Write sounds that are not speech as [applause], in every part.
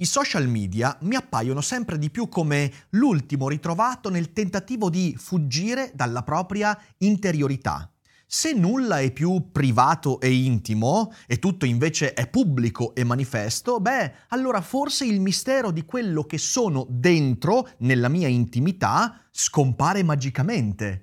I social media mi appaiono sempre di più come l'ultimo ritrovato nel tentativo di fuggire dalla propria interiorità. Se nulla è più privato e intimo e tutto invece è pubblico e manifesto, beh, allora forse il mistero di quello che sono dentro, nella mia intimità, scompare magicamente.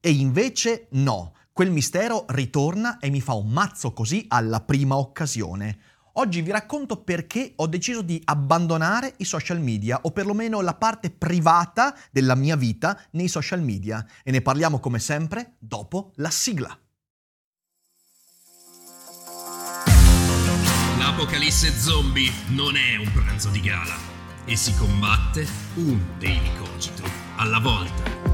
E invece no, quel mistero ritorna e mi fa un mazzo così alla prima occasione. Oggi vi racconto perché ho deciso di abbandonare i social media o perlomeno la parte privata della mia vita nei social media e ne parliamo come sempre dopo la sigla. L'apocalisse zombie non è un pranzo di gala e si combatte un daily cogito alla volta.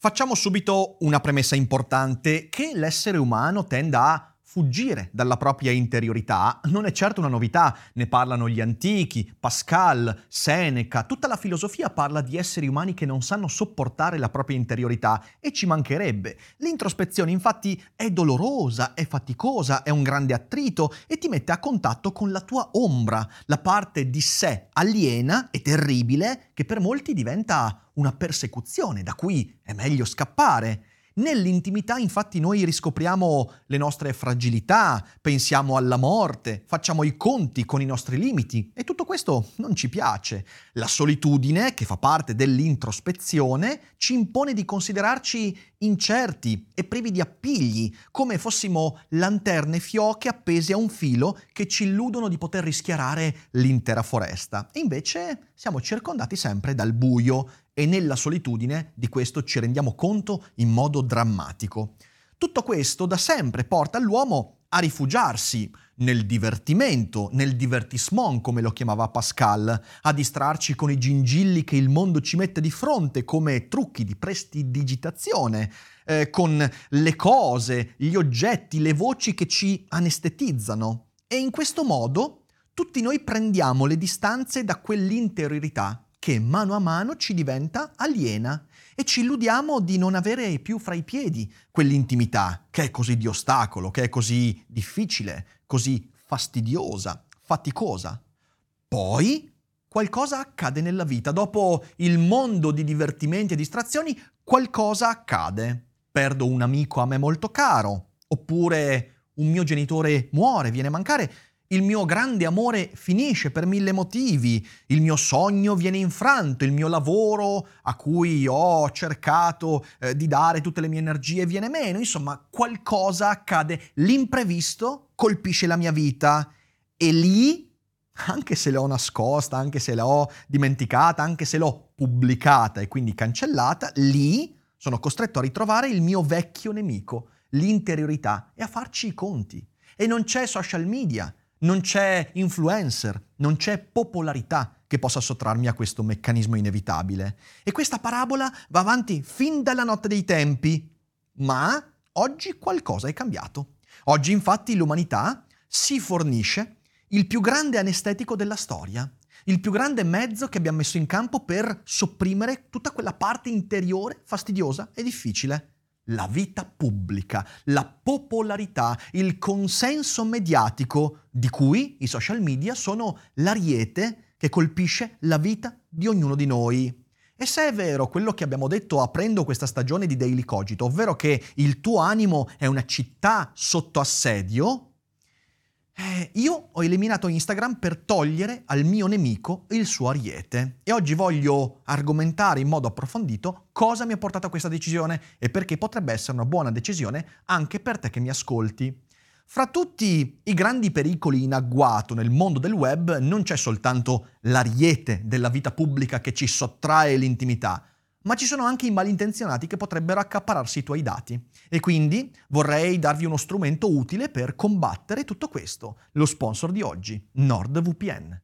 Facciamo subito una premessa importante che l'essere umano tende a fuggire dalla propria interiorità non è certo una novità, ne parlano gli antichi, Pascal, Seneca, tutta la filosofia parla di esseri umani che non sanno sopportare la propria interiorità e ci mancherebbe. L'introspezione infatti è dolorosa, è faticosa, è un grande attrito e ti mette a contatto con la tua ombra, la parte di sé aliena e terribile che per molti diventa una persecuzione da cui è meglio scappare. Nell'intimità infatti noi riscopriamo le nostre fragilità, pensiamo alla morte, facciamo i conti con i nostri limiti e tutto questo non ci piace. La solitudine, che fa parte dell'introspezione, ci impone di considerarci incerti e privi di appigli, come fossimo lanterne fioche appese a un filo che ci illudono di poter rischiarare l'intera foresta. E invece siamo circondati sempre dal buio e nella solitudine di questo ci rendiamo conto in modo drammatico. Tutto questo da sempre porta l'uomo a rifugiarsi nel divertimento, nel divertissement come lo chiamava Pascal, a distrarci con i gingilli che il mondo ci mette di fronte come trucchi di prestidigitazione, eh, con le cose, gli oggetti, le voci che ci anestetizzano. E in questo modo tutti noi prendiamo le distanze da quell'interiorità che mano a mano ci diventa aliena e ci illudiamo di non avere più fra i piedi quell'intimità che è così di ostacolo, che è così difficile, così fastidiosa, faticosa. Poi qualcosa accade nella vita, dopo il mondo di divertimenti e distrazioni, qualcosa accade. Perdo un amico a me molto caro, oppure un mio genitore muore, viene a mancare, il mio grande amore finisce per mille motivi, il mio sogno viene infranto, il mio lavoro a cui ho cercato eh, di dare tutte le mie energie viene meno, insomma qualcosa accade, l'imprevisto colpisce la mia vita. E lì, anche se l'ho nascosta, anche se l'ho dimenticata, anche se l'ho pubblicata e quindi cancellata, lì sono costretto a ritrovare il mio vecchio nemico, l'interiorità e a farci i conti. E non c'è social media, non c'è influencer, non c'è popolarità che possa sottrarmi a questo meccanismo inevitabile. E questa parabola va avanti fin dalla notte dei tempi, ma oggi qualcosa è cambiato. Oggi infatti l'umanità si fornisce il più grande anestetico della storia, il più grande mezzo che abbiamo messo in campo per sopprimere tutta quella parte interiore fastidiosa e difficile la vita pubblica, la popolarità, il consenso mediatico di cui i social media sono l'ariete che colpisce la vita di ognuno di noi. E se è vero quello che abbiamo detto aprendo questa stagione di Daily Cogito, ovvero che il tuo animo è una città sotto assedio, eh, io ho eliminato Instagram per togliere al mio nemico il suo ariete e oggi voglio argomentare in modo approfondito cosa mi ha portato a questa decisione e perché potrebbe essere una buona decisione anche per te che mi ascolti. Fra tutti i grandi pericoli in agguato nel mondo del web non c'è soltanto l'ariete della vita pubblica che ci sottrae l'intimità, ma ci sono anche i malintenzionati che potrebbero accapararsi i tuoi dati. E quindi vorrei darvi uno strumento utile per combattere tutto questo, lo sponsor di oggi, NordVPN.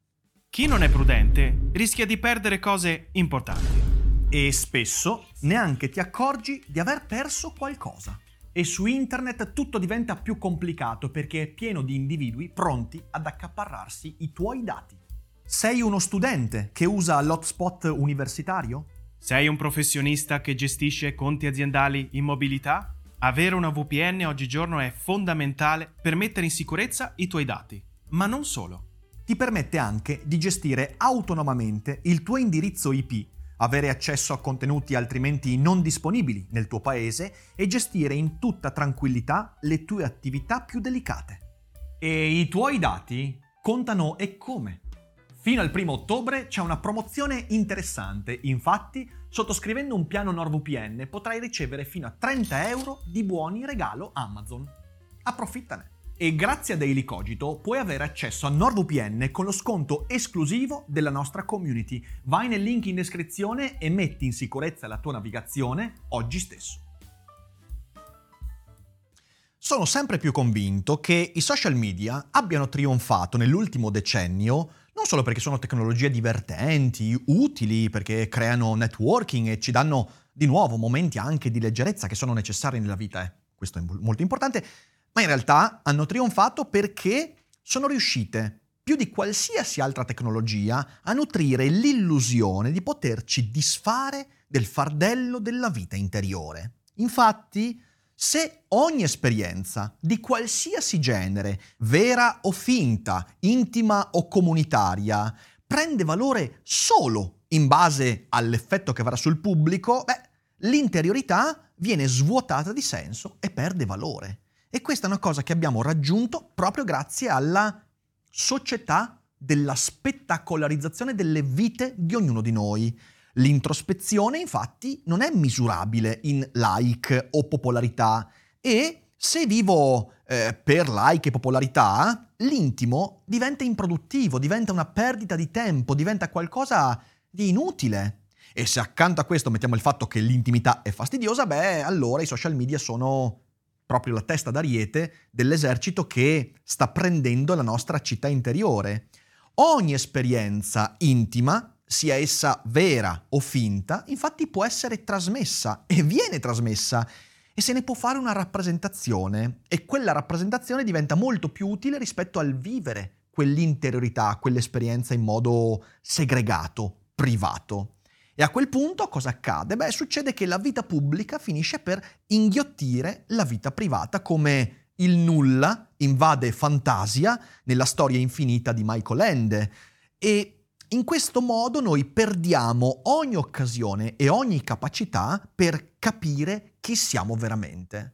Chi non è prudente rischia di perdere cose importanti. E spesso neanche ti accorgi di aver perso qualcosa. E su internet tutto diventa più complicato perché è pieno di individui pronti ad accaparrarsi i tuoi dati. Sei uno studente che usa l'hotspot universitario? Sei un professionista che gestisce conti aziendali in mobilità? Avere una VPN oggigiorno è fondamentale per mettere in sicurezza i tuoi dati. Ma non solo. Ti permette anche di gestire autonomamente il tuo indirizzo IP, avere accesso a contenuti altrimenti non disponibili nel tuo paese e gestire in tutta tranquillità le tue attività più delicate. E i tuoi dati contano e come? Fino al primo ottobre c'è una promozione interessante, infatti sottoscrivendo un piano NordVPN potrai ricevere fino a 30 euro di buoni regalo Amazon. Approfittane! E grazie a Daily Cogito puoi avere accesso a NordVPN con lo sconto esclusivo della nostra community. Vai nel link in descrizione e metti in sicurezza la tua navigazione oggi stesso. Sono sempre più convinto che i social media abbiano trionfato nell'ultimo decennio non solo perché sono tecnologie divertenti, utili, perché creano networking e ci danno di nuovo momenti anche di leggerezza che sono necessari nella vita, eh. questo è molto importante, ma in realtà hanno trionfato perché sono riuscite, più di qualsiasi altra tecnologia, a nutrire l'illusione di poterci disfare del fardello della vita interiore. Infatti, se ogni esperienza di qualsiasi genere, vera o finta, intima o comunitaria, prende valore solo in base all'effetto che avrà sul pubblico, beh, l'interiorità viene svuotata di senso e perde valore. E questa è una cosa che abbiamo raggiunto proprio grazie alla società della spettacolarizzazione delle vite di ognuno di noi. L'introspezione infatti non è misurabile in like o popolarità e se vivo eh, per like e popolarità, l'intimo diventa improduttivo, diventa una perdita di tempo, diventa qualcosa di inutile. E se accanto a questo mettiamo il fatto che l'intimità è fastidiosa, beh, allora i social media sono proprio la testa d'ariete dell'esercito che sta prendendo la nostra città interiore. Ogni esperienza intima sia essa vera o finta, infatti può essere trasmessa e viene trasmessa e se ne può fare una rappresentazione e quella rappresentazione diventa molto più utile rispetto al vivere quell'interiorità, quell'esperienza in modo segregato, privato. E a quel punto cosa accade? Beh, succede che la vita pubblica finisce per inghiottire la vita privata come il nulla invade Fantasia nella storia infinita di Michael Ende. E in questo modo noi perdiamo ogni occasione e ogni capacità per capire chi siamo veramente.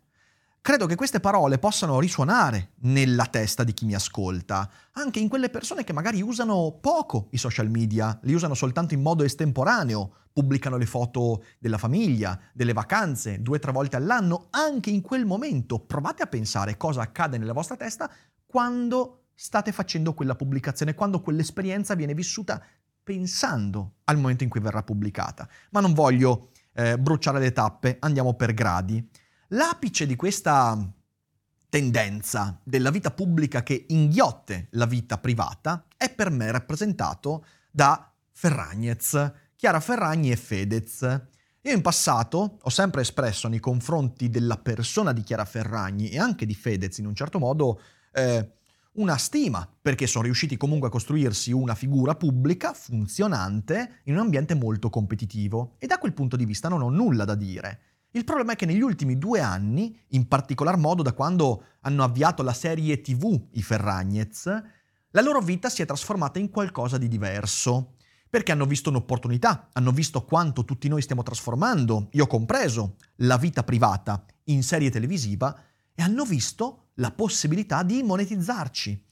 Credo che queste parole possano risuonare nella testa di chi mi ascolta, anche in quelle persone che magari usano poco i social media, li usano soltanto in modo estemporaneo, pubblicano le foto della famiglia, delle vacanze, due o tre volte all'anno, anche in quel momento provate a pensare cosa accade nella vostra testa quando state facendo quella pubblicazione, quando quell'esperienza viene vissuta pensando al momento in cui verrà pubblicata. Ma non voglio eh, bruciare le tappe, andiamo per gradi. L'apice di questa tendenza della vita pubblica che inghiotte la vita privata è per me rappresentato da Ferragnez, Chiara Ferragni e Fedez. Io in passato ho sempre espresso nei confronti della persona di Chiara Ferragni e anche di Fedez in un certo modo eh, una stima, perché sono riusciti comunque a costruirsi una figura pubblica funzionante in un ambiente molto competitivo e da quel punto di vista non ho nulla da dire. Il problema è che negli ultimi due anni, in particolar modo da quando hanno avviato la serie TV i Ferragnez, la loro vita si è trasformata in qualcosa di diverso. Perché hanno visto un'opportunità, hanno visto quanto tutti noi stiamo trasformando, io compreso, la vita privata in serie televisiva e hanno visto la possibilità di monetizzarci.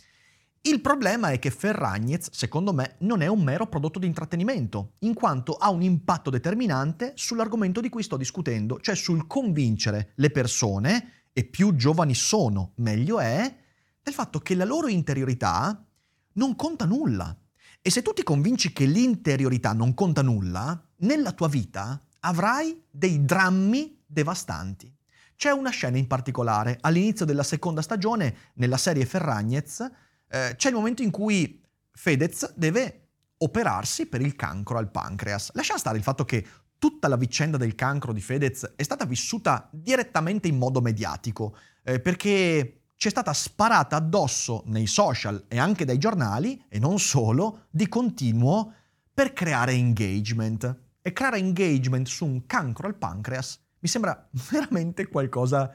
Il problema è che Ferragnez, secondo me, non è un mero prodotto di intrattenimento, in quanto ha un impatto determinante sull'argomento di cui sto discutendo, cioè sul convincere le persone, e più giovani sono, meglio è, del fatto che la loro interiorità non conta nulla. E se tu ti convinci che l'interiorità non conta nulla, nella tua vita avrai dei drammi devastanti. C'è una scena in particolare all'inizio della seconda stagione, nella serie Ferragnez, eh, c'è il momento in cui Fedez deve operarsi per il cancro al pancreas. Lascia stare il fatto che tutta la vicenda del cancro di Fedez è stata vissuta direttamente in modo mediatico, eh, perché ci è stata sparata addosso nei social e anche dai giornali, e non solo, di continuo per creare engagement. E creare engagement su un cancro al pancreas mi sembra [laughs] veramente qualcosa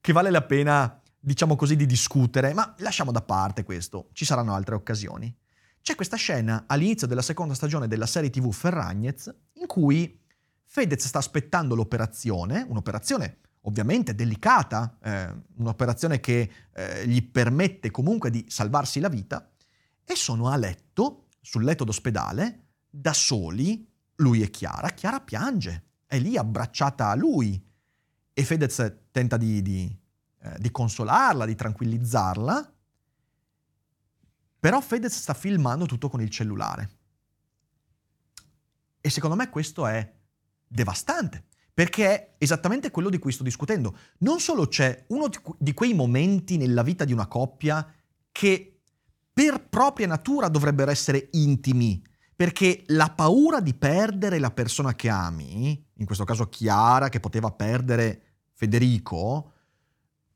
che vale la pena, diciamo così, di discutere, ma lasciamo da parte questo, ci saranno altre occasioni. C'è questa scena all'inizio della seconda stagione della serie TV Ferragnez in cui Fedez sta aspettando l'operazione, un'operazione ovviamente delicata, eh, un'operazione che eh, gli permette comunque di salvarsi la vita, e sono a letto, sul letto d'ospedale, da soli, lui e Chiara. Chiara piange, è lì abbracciata a lui e Fedez tenta di, di, eh, di consolarla, di tranquillizzarla, però Fedez sta filmando tutto con il cellulare. E secondo me questo è devastante, perché è esattamente quello di cui sto discutendo. Non solo c'è uno di quei momenti nella vita di una coppia che per propria natura dovrebbero essere intimi, perché la paura di perdere la persona che ami, in questo caso Chiara che poteva perdere Federico,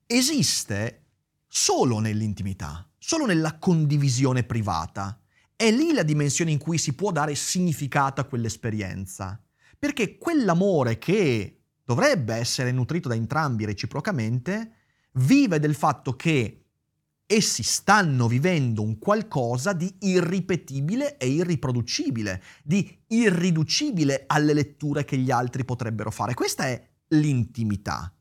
esiste solo nell'intimità solo nella condivisione privata. È lì la dimensione in cui si può dare significato a quell'esperienza. Perché quell'amore che dovrebbe essere nutrito da entrambi reciprocamente, vive del fatto che essi stanno vivendo un qualcosa di irripetibile e irriproducibile, di irriducibile alle letture che gli altri potrebbero fare. Questa è l'intimità.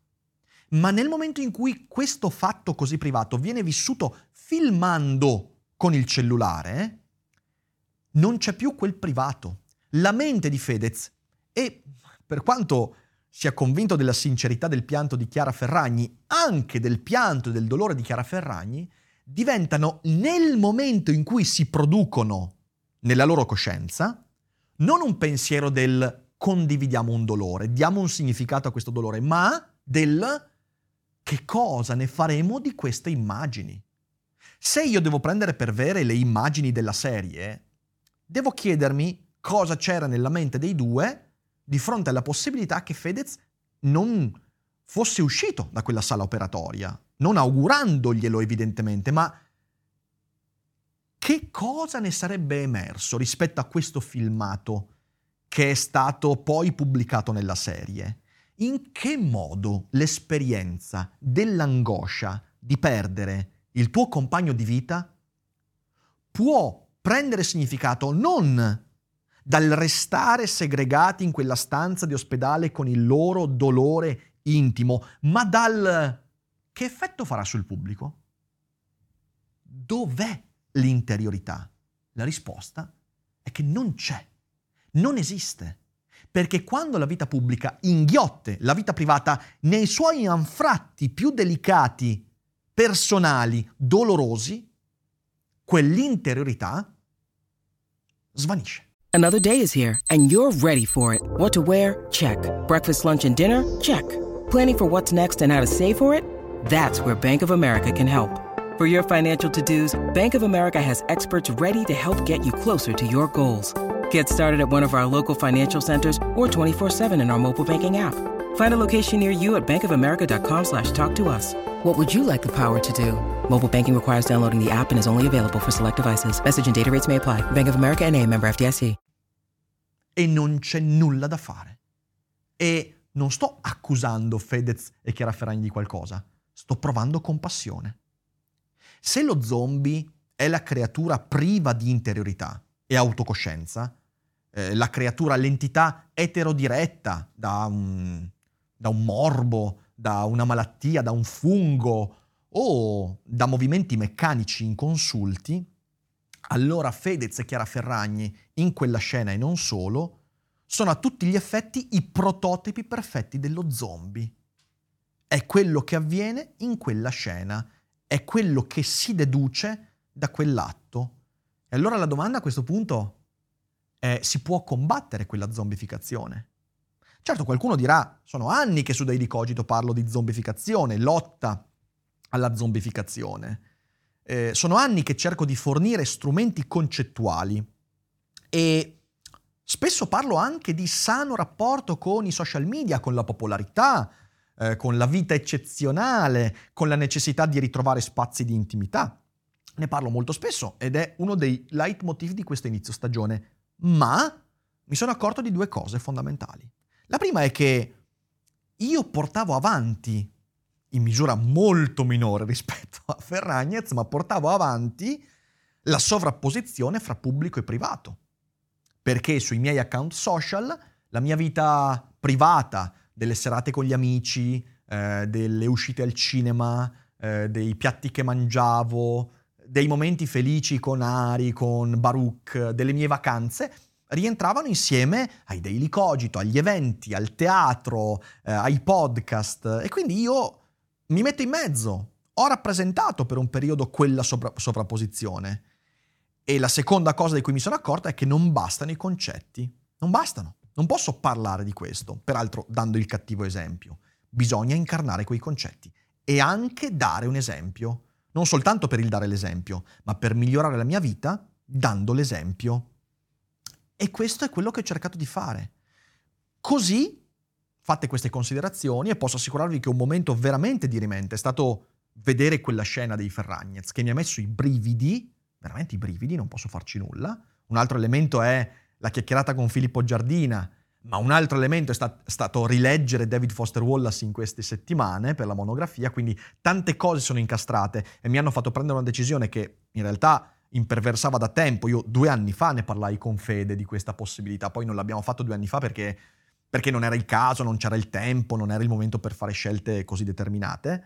Ma nel momento in cui questo fatto così privato viene vissuto filmando con il cellulare, non c'è più quel privato. La mente di Fedez, e per quanto sia convinto della sincerità del pianto di Chiara Ferragni, anche del pianto e del dolore di Chiara Ferragni, diventano nel momento in cui si producono nella loro coscienza, non un pensiero del condividiamo un dolore, diamo un significato a questo dolore, ma del che cosa ne faremo di queste immagini. Se io devo prendere per vere le immagini della serie, devo chiedermi cosa c'era nella mente dei due di fronte alla possibilità che Fedez non fosse uscito da quella sala operatoria, non augurandoglielo evidentemente, ma che cosa ne sarebbe emerso rispetto a questo filmato che è stato poi pubblicato nella serie? In che modo l'esperienza dell'angoscia di perdere il tuo compagno di vita può prendere significato non dal restare segregati in quella stanza di ospedale con il loro dolore intimo, ma dal che effetto farà sul pubblico? Dov'è l'interiorità? La risposta è che non c'è, non esiste. Perché quando la vita pubblica inghiotte la vita privata nei suoi anfratti più delicati personali dolorosi, quell'interiorità svanisce. Another day is here and you're ready for it. What to wear? Check. Breakfast, lunch and dinner? Check. Planning for what's next and how to save for it? That's where Bank of America can help. For your financial to-dos, Bank of America has experts ready to help get you closer to your goals. Get started at one of our local financial centers or 24-7 in our mobile banking app. Find a location near you at bankofamerica.com slash talk to us. What would you like the power to do? Mobile banking requires downloading the app and is only available for select devices. Message and data rates may apply. Bank of America and a member FDIC. E non c'è nulla da fare. E non sto accusando Fedez e Chiara Ferragni di qualcosa. Sto provando compassione. Se lo zombie è la creatura priva di interiorità e autocoscienza, eh, la creatura, l'entità eterodiretta da un, da un morbo, da una malattia, da un fungo o da movimenti meccanici inconsulti, allora Fedez e Chiara Ferragni in quella scena e non solo sono a tutti gli effetti i prototipi perfetti dello zombie. È quello che avviene in quella scena, è quello che si deduce da quell'atto. E allora la domanda a questo punto è si può combattere quella zombificazione? Certo, qualcuno dirà, sono anni che su Daily Cogito parlo di zombificazione, lotta alla zombificazione. Eh, sono anni che cerco di fornire strumenti concettuali e spesso parlo anche di sano rapporto con i social media, con la popolarità, eh, con la vita eccezionale, con la necessità di ritrovare spazi di intimità. Ne parlo molto spesso ed è uno dei leitmotiv di questo inizio stagione, ma mi sono accorto di due cose fondamentali. La prima è che io portavo avanti, in misura molto minore rispetto a Ferragnez, ma portavo avanti la sovrapposizione fra pubblico e privato. Perché sui miei account social la mia vita privata, delle serate con gli amici, eh, delle uscite al cinema, eh, dei piatti che mangiavo, dei momenti felici con Ari, con Baruch, delle mie vacanze, rientravano insieme ai daily cogito, agli eventi, al teatro, eh, ai podcast e quindi io mi metto in mezzo. Ho rappresentato per un periodo quella sovra- sovrapposizione. E la seconda cosa di cui mi sono accorta è che non bastano i concetti. Non bastano. Non posso parlare di questo, peraltro dando il cattivo esempio. Bisogna incarnare quei concetti e anche dare un esempio. Non soltanto per il dare l'esempio, ma per migliorare la mia vita dando l'esempio. E questo è quello che ho cercato di fare. Così, fatte queste considerazioni, e posso assicurarvi che un momento veramente di rimente è stato vedere quella scena dei Ferragnez, che mi ha messo i brividi, veramente i brividi, non posso farci nulla. Un altro elemento è la chiacchierata con Filippo Giardina, ma un altro elemento è stat- stato rileggere David Foster Wallace in queste settimane per la monografia, quindi tante cose sono incastrate e mi hanno fatto prendere una decisione che in realtà imperversava da tempo. Io due anni fa ne parlai con Fede di questa possibilità, poi non l'abbiamo fatto due anni fa perché, perché non era il caso, non c'era il tempo, non era il momento per fare scelte così determinate.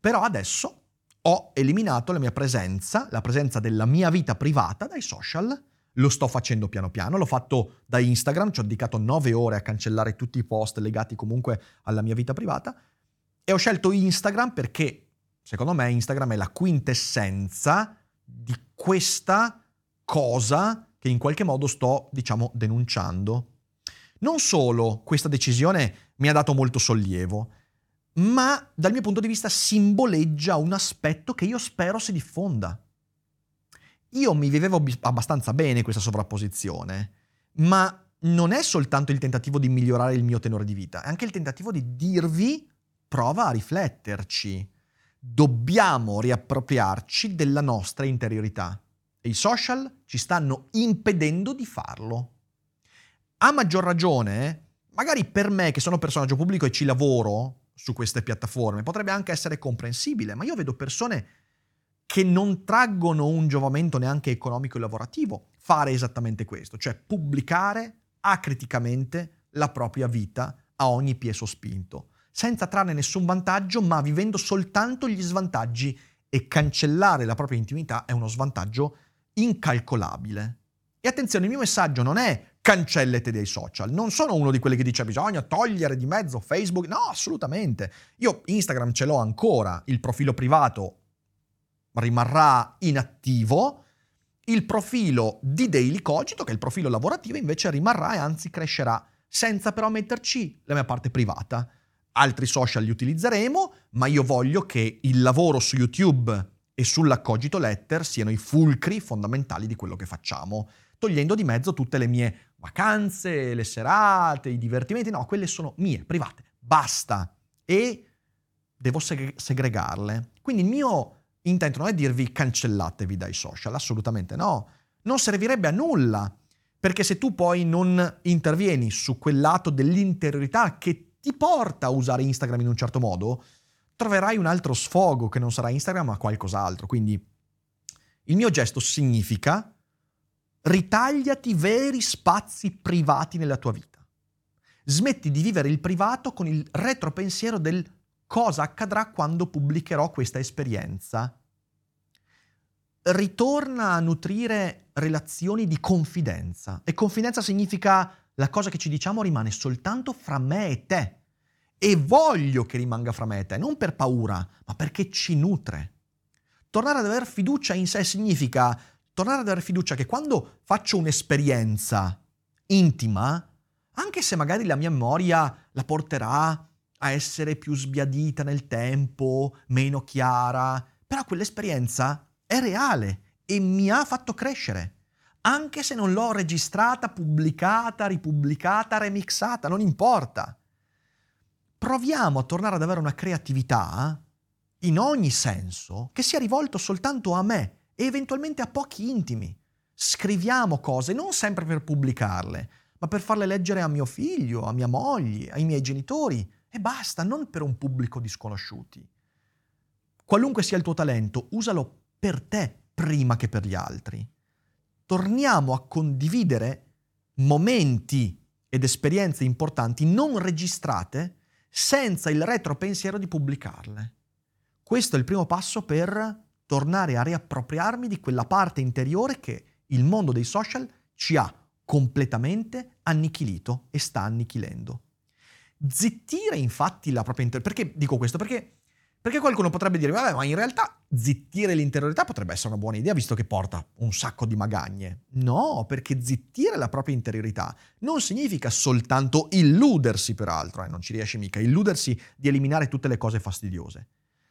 Però adesso ho eliminato la mia presenza, la presenza della mia vita privata dai social. Lo sto facendo piano piano, l'ho fatto da Instagram, ci ho dedicato nove ore a cancellare tutti i post legati comunque alla mia vita privata e ho scelto Instagram perché secondo me Instagram è la quintessenza di questa cosa che in qualche modo sto, diciamo, denunciando. Non solo questa decisione mi ha dato molto sollievo, ma dal mio punto di vista simboleggia un aspetto che io spero si diffonda. Io mi vivevo abbastanza bene questa sovrapposizione, ma non è soltanto il tentativo di migliorare il mio tenore di vita, è anche il tentativo di dirvi prova a rifletterci dobbiamo riappropriarci della nostra interiorità e i social ci stanno impedendo di farlo. A maggior ragione, magari per me che sono personaggio pubblico e ci lavoro su queste piattaforme, potrebbe anche essere comprensibile, ma io vedo persone che non traggono un giovamento neanche economico e lavorativo fare esattamente questo, cioè pubblicare acriticamente la propria vita a ogni piè sospinto senza trarne nessun vantaggio, ma vivendo soltanto gli svantaggi e cancellare la propria intimità è uno svantaggio incalcolabile. E attenzione, il mio messaggio non è cancellate dei social, non sono uno di quelli che dice bisogna togliere di mezzo Facebook, no, assolutamente. Io Instagram ce l'ho ancora, il profilo privato rimarrà inattivo, il profilo di Daily Cogito, che è il profilo lavorativo, invece rimarrà e anzi crescerà, senza però metterci la mia parte privata altri social li utilizzeremo, ma io voglio che il lavoro su YouTube e sulla Cogito Letter siano i fulcri fondamentali di quello che facciamo, togliendo di mezzo tutte le mie vacanze, le serate, i divertimenti, no, quelle sono mie, private, basta. E devo seg- segregarle. Quindi il mio intento non è dirvi cancellatevi dai social, assolutamente no. Non servirebbe a nulla, perché se tu poi non intervieni su quel lato dell'interiorità che ti porta a usare Instagram in un certo modo, troverai un altro sfogo che non sarà Instagram ma qualcos'altro. Quindi il mio gesto significa ritagliati veri spazi privati nella tua vita. Smetti di vivere il privato con il retropensiero del cosa accadrà quando pubblicherò questa esperienza. Ritorna a nutrire relazioni di confidenza. E confidenza significa la cosa che ci diciamo rimane soltanto fra me e te. E voglio che rimanga fra me e te, non per paura, ma perché ci nutre. Tornare ad avere fiducia in sé significa tornare ad avere fiducia che quando faccio un'esperienza intima, anche se magari la mia memoria la porterà a essere più sbiadita nel tempo, meno chiara, però quell'esperienza è reale e mi ha fatto crescere. Anche se non l'ho registrata, pubblicata, ripubblicata, remixata, non importa. Proviamo a tornare ad avere una creatività in ogni senso che sia rivolto soltanto a me e eventualmente a pochi intimi. Scriviamo cose non sempre per pubblicarle, ma per farle leggere a mio figlio, a mia moglie, ai miei genitori e basta, non per un pubblico di sconosciuti. Qualunque sia il tuo talento, usalo per te prima che per gli altri. Torniamo a condividere momenti ed esperienze importanti non registrate senza il retropensiero di pubblicarle. Questo è il primo passo per tornare a riappropriarmi di quella parte interiore che il mondo dei social ci ha completamente annichilito e sta annichilendo. Zittire infatti la propria interiorità. Perché dico questo? Perché, perché qualcuno potrebbe dire, vabbè, ma in realtà zittire l'interiorità potrebbe essere una buona idea visto che porta un sacco di magagne. No, perché zittire la propria interiorità non significa soltanto illudersi, peraltro, eh, non ci riesce mica, illudersi di eliminare tutte le cose fastidiose,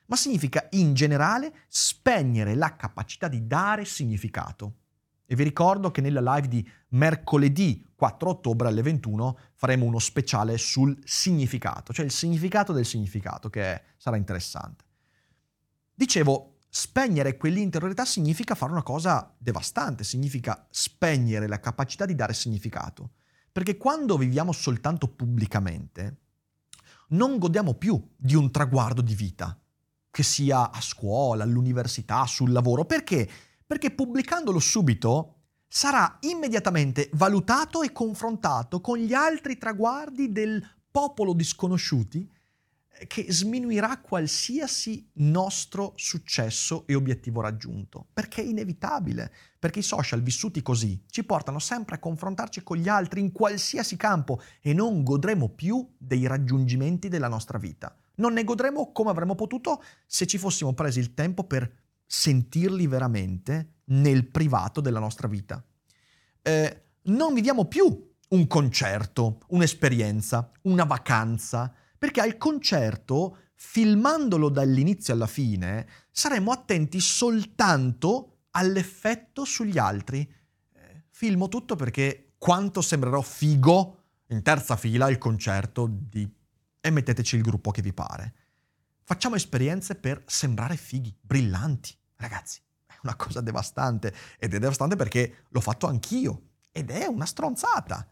ma significa in generale spegnere la capacità di dare significato. E vi ricordo che nella live di mercoledì 4 ottobre alle 21 faremo uno speciale sul significato, cioè il significato del significato, che sarà interessante. Dicevo, spegnere quell'interiorità significa fare una cosa devastante, significa spegnere la capacità di dare significato. Perché quando viviamo soltanto pubblicamente, non godiamo più di un traguardo di vita, che sia a scuola, all'università, sul lavoro. Perché? Perché pubblicandolo subito sarà immediatamente valutato e confrontato con gli altri traguardi del popolo di sconosciuti eh, che sminuirà qualsiasi nostro successo e obiettivo raggiunto, perché è inevitabile, perché i social vissuti così ci portano sempre a confrontarci con gli altri in qualsiasi campo e non godremo più dei raggiungimenti della nostra vita. Non ne godremo come avremmo potuto se ci fossimo presi il tempo per sentirli veramente nel privato della nostra vita. Eh, non viviamo più un concerto, un'esperienza, una vacanza, perché al concerto, filmandolo dall'inizio alla fine, saremo attenti soltanto all'effetto sugli altri. Eh, filmo tutto perché quanto sembrerò figo in terza fila al concerto di... e metteteci il gruppo che vi pare. Facciamo esperienze per sembrare fighi, brillanti. Ragazzi, è una cosa devastante ed è devastante perché l'ho fatto anch'io ed è una stronzata.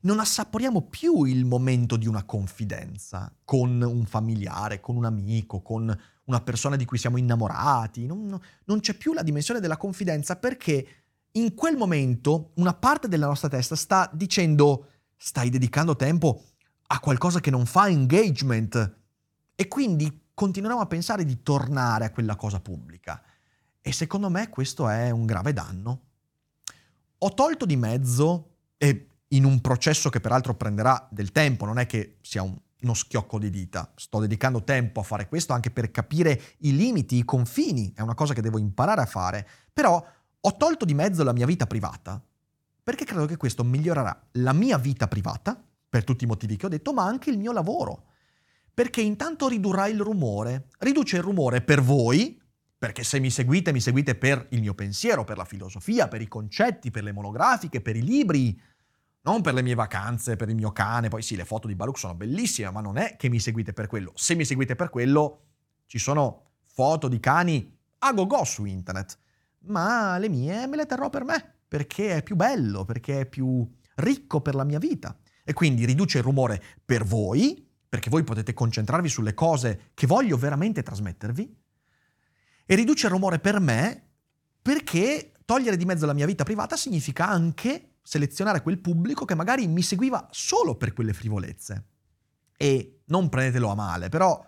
Non assaporiamo più il momento di una confidenza con un familiare, con un amico, con una persona di cui siamo innamorati. Non, non c'è più la dimensione della confidenza perché in quel momento una parte della nostra testa sta dicendo stai dedicando tempo a qualcosa che non fa engagement e quindi continueremo a pensare di tornare a quella cosa pubblica. E secondo me questo è un grave danno. Ho tolto di mezzo, e in un processo che peraltro prenderà del tempo, non è che sia un, uno schiocco di dita, sto dedicando tempo a fare questo anche per capire i limiti, i confini, è una cosa che devo imparare a fare, però ho tolto di mezzo la mia vita privata, perché credo che questo migliorerà la mia vita privata, per tutti i motivi che ho detto, ma anche il mio lavoro. Perché intanto ridurrà il rumore, riduce il rumore per voi, perché se mi seguite, mi seguite per il mio pensiero, per la filosofia, per i concetti, per le monografiche, per i libri, non per le mie vacanze, per il mio cane. Poi sì, le foto di Baruch sono bellissime, ma non è che mi seguite per quello. Se mi seguite per quello, ci sono foto di cani a go-go su internet. Ma le mie me le terrò per me, perché è più bello, perché è più ricco per la mia vita. E quindi riduce il rumore per voi, perché voi potete concentrarvi sulle cose che voglio veramente trasmettervi, e riduce il rumore per me perché togliere di mezzo la mia vita privata significa anche selezionare quel pubblico che magari mi seguiva solo per quelle frivolezze. E non prendetelo a male, però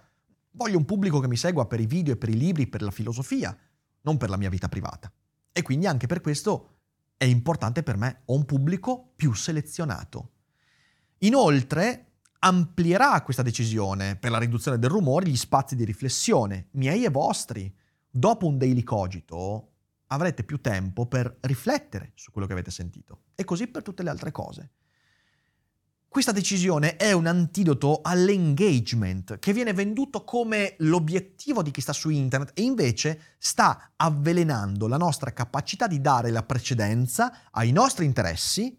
voglio un pubblico che mi segua per i video e per i libri, per la filosofia, non per la mia vita privata. E quindi anche per questo è importante per me, ho un pubblico più selezionato. Inoltre, amplierà questa decisione per la riduzione del rumore gli spazi di riflessione, miei e vostri dopo un daily cogito avrete più tempo per riflettere su quello che avete sentito e così per tutte le altre cose. questa decisione è un antidoto all'engagement che viene venduto come l'obiettivo di chi sta su internet e invece sta avvelenando la nostra capacità di dare la precedenza ai nostri interessi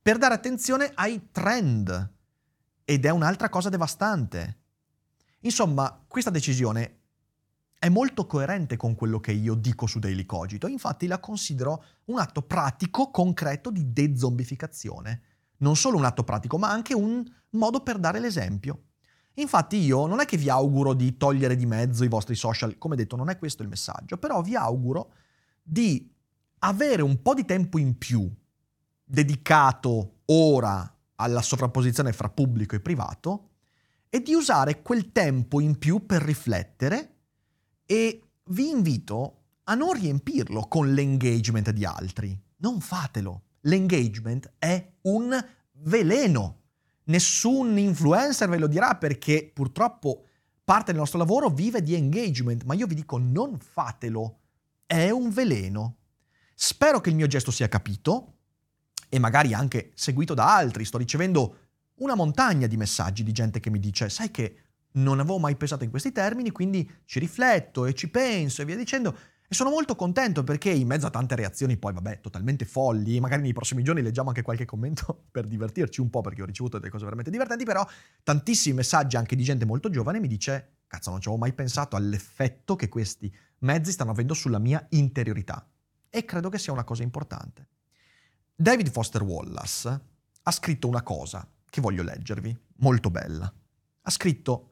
per dare attenzione ai trend. Ed è un'altra cosa devastante. Insomma, questa decisione è molto coerente con quello che io dico su Daily Cogito, infatti la considero un atto pratico, concreto di dezombificazione non solo un atto pratico, ma anche un modo per dare l'esempio. Infatti io non è che vi auguro di togliere di mezzo i vostri social, come detto non è questo il messaggio, però vi auguro di avere un po' di tempo in più dedicato ora alla sovrapposizione fra pubblico e privato e di usare quel tempo in più per riflettere e vi invito a non riempirlo con l'engagement di altri. Non fatelo l'engagement è un veleno. Nessun influencer ve lo dirà perché purtroppo parte del nostro lavoro vive di engagement, ma io vi dico non fatelo, è un veleno. Spero che il mio gesto sia capito e magari anche seguito da altri. Sto ricevendo una montagna di messaggi di gente che mi dice, sai che non avevo mai pensato in questi termini, quindi ci rifletto e ci penso e via dicendo. E sono molto contento perché in mezzo a tante reazioni poi, vabbè, totalmente folli, magari nei prossimi giorni leggiamo anche qualche commento [laughs] per divertirci un po' perché ho ricevuto delle cose veramente divertenti, però tantissimi messaggi anche di gente molto giovane mi dice, cazzo, non ci avevo mai pensato all'effetto che questi mezzi stanno avendo sulla mia interiorità. E credo che sia una cosa importante. David Foster Wallace ha scritto una cosa che voglio leggervi, molto bella. Ha scritto,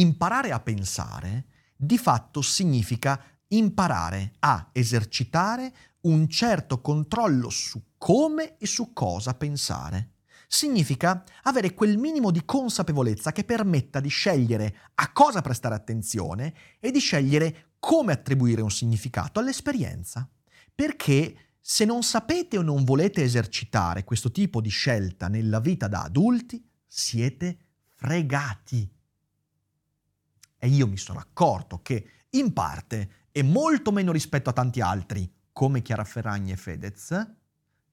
imparare a pensare di fatto significa imparare a esercitare un certo controllo su come e su cosa pensare. Significa avere quel minimo di consapevolezza che permetta di scegliere a cosa prestare attenzione e di scegliere come attribuire un significato all'esperienza. Perché se non sapete o non volete esercitare questo tipo di scelta nella vita da adulti, siete fregati. E io mi sono accorto che in parte e molto meno rispetto a tanti altri, come Chiara Ferragni e Fedez,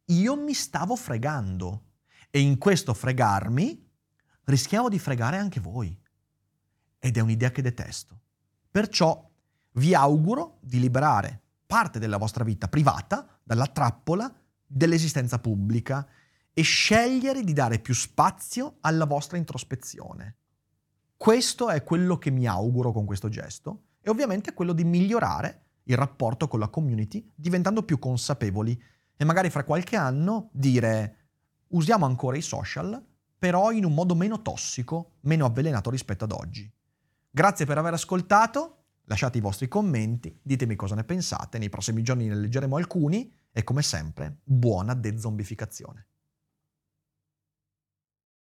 io mi stavo fregando. E in questo fregarmi rischiavo di fregare anche voi. Ed è un'idea che detesto. Perciò vi auguro di liberare parte della vostra vita privata dalla trappola dell'esistenza pubblica e scegliere di dare più spazio alla vostra introspezione. Questo è quello che mi auguro con questo gesto e ovviamente quello di migliorare il rapporto con la community diventando più consapevoli e magari fra qualche anno dire usiamo ancora i social, però in un modo meno tossico, meno avvelenato rispetto ad oggi. Grazie per aver ascoltato, lasciate i vostri commenti, ditemi cosa ne pensate, nei prossimi giorni ne leggeremo alcuni e come sempre buona dezombificazione.